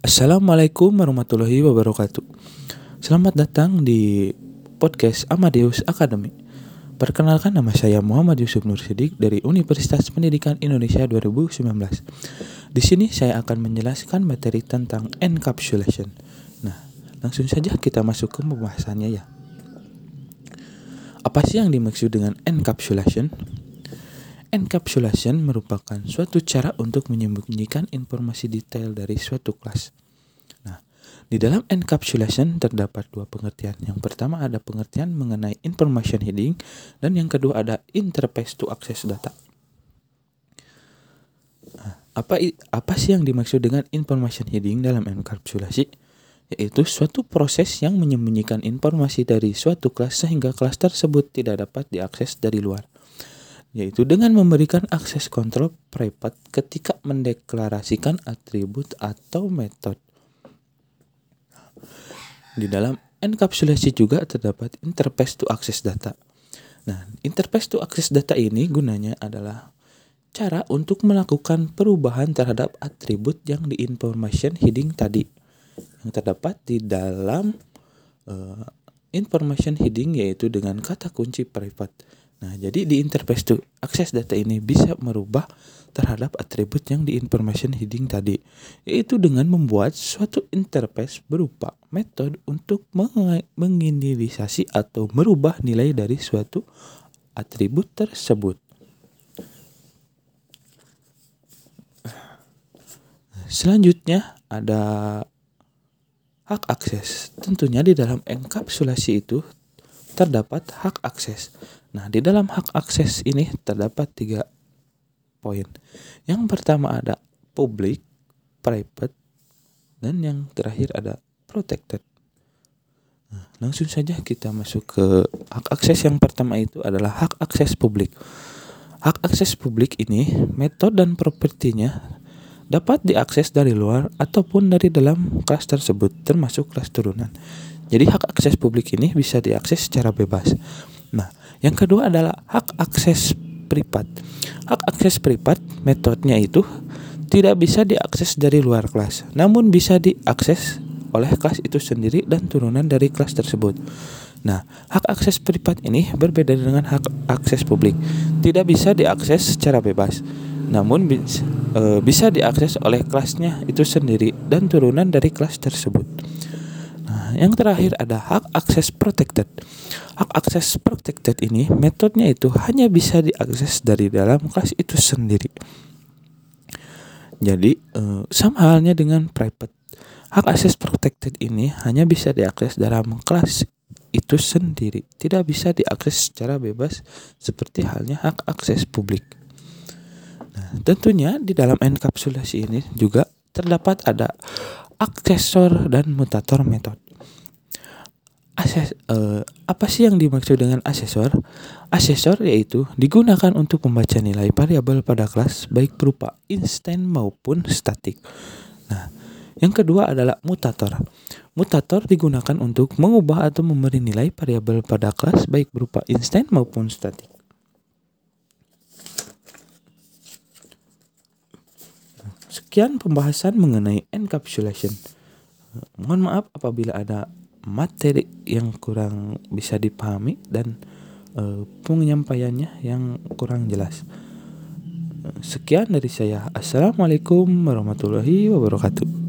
Assalamualaikum warahmatullahi wabarakatuh. Selamat datang di podcast Amadeus Academy. Perkenalkan nama saya Muhammad Yusuf Nur Sidik dari Universitas Pendidikan Indonesia 2019. Di sini saya akan menjelaskan materi tentang encapsulation. Nah, langsung saja kita masuk ke pembahasannya ya. Apa sih yang dimaksud dengan encapsulation? Encapsulation merupakan suatu cara untuk menyembunyikan informasi detail dari suatu kelas. Nah, di dalam encapsulation terdapat dua pengertian. Yang pertama ada pengertian mengenai information heading dan yang kedua ada interface to access data. Nah, apa apa sih yang dimaksud dengan information heading dalam encapsulasi? Yaitu suatu proses yang menyembunyikan informasi dari suatu kelas sehingga kelas tersebut tidak dapat diakses dari luar yaitu dengan memberikan akses kontrol private ketika mendeklarasikan atribut atau metode. Di dalam enkapsulasi juga terdapat interface to access data. Nah, interface to access data ini gunanya adalah cara untuk melakukan perubahan terhadap atribut yang di information heading tadi yang terdapat di dalam uh, information heading yaitu dengan kata kunci private. Nah, jadi di interface to akses data ini bisa merubah terhadap atribut yang di information heading tadi, yaitu dengan membuat suatu interface berupa metode untuk menginisialisasi atau merubah nilai dari suatu atribut tersebut. Selanjutnya ada hak akses. Tentunya di dalam enkapsulasi itu terdapat hak akses. Nah, di dalam hak akses ini terdapat tiga poin. Yang pertama ada public, private, dan yang terakhir ada protected. Nah, langsung saja kita masuk ke hak akses yang pertama itu adalah hak akses publik. Hak akses publik ini metode dan propertinya dapat diakses dari luar ataupun dari dalam kelas tersebut termasuk kelas turunan. Jadi hak akses publik ini bisa diakses secara bebas. Nah, yang kedua adalah hak akses privat. Hak akses privat metodenya itu tidak bisa diakses dari luar kelas, namun bisa diakses oleh kelas itu sendiri dan turunan dari kelas tersebut. Nah, hak akses privat ini berbeda dengan hak akses publik. Tidak bisa diakses secara bebas, namun e, bisa diakses oleh kelasnya itu sendiri dan turunan dari kelas tersebut. Nah, yang terakhir ada hak akses protected. Hak akses protected ini metodenya itu hanya bisa diakses dari dalam kelas itu sendiri. Jadi eh, sama halnya dengan private. Hak akses protected ini hanya bisa diakses dalam kelas itu sendiri, tidak bisa diakses secara bebas seperti halnya hak akses publik. Nah, tentunya di dalam enkapsulasi ini juga terdapat ada aksesor dan mutator metode ases uh, apa sih yang dimaksud dengan asesor? Asesor yaitu digunakan untuk membaca nilai variabel pada kelas baik berupa instan maupun statik. Nah, yang kedua adalah mutator. Mutator digunakan untuk mengubah atau memberi nilai variabel pada kelas baik berupa instan maupun statik. Sekian pembahasan mengenai encapsulation. Mohon maaf apabila ada materi yang kurang bisa dipahami dan uh, penyampaiannya yang kurang jelas. Sekian dari saya. Assalamualaikum warahmatullahi wabarakatuh.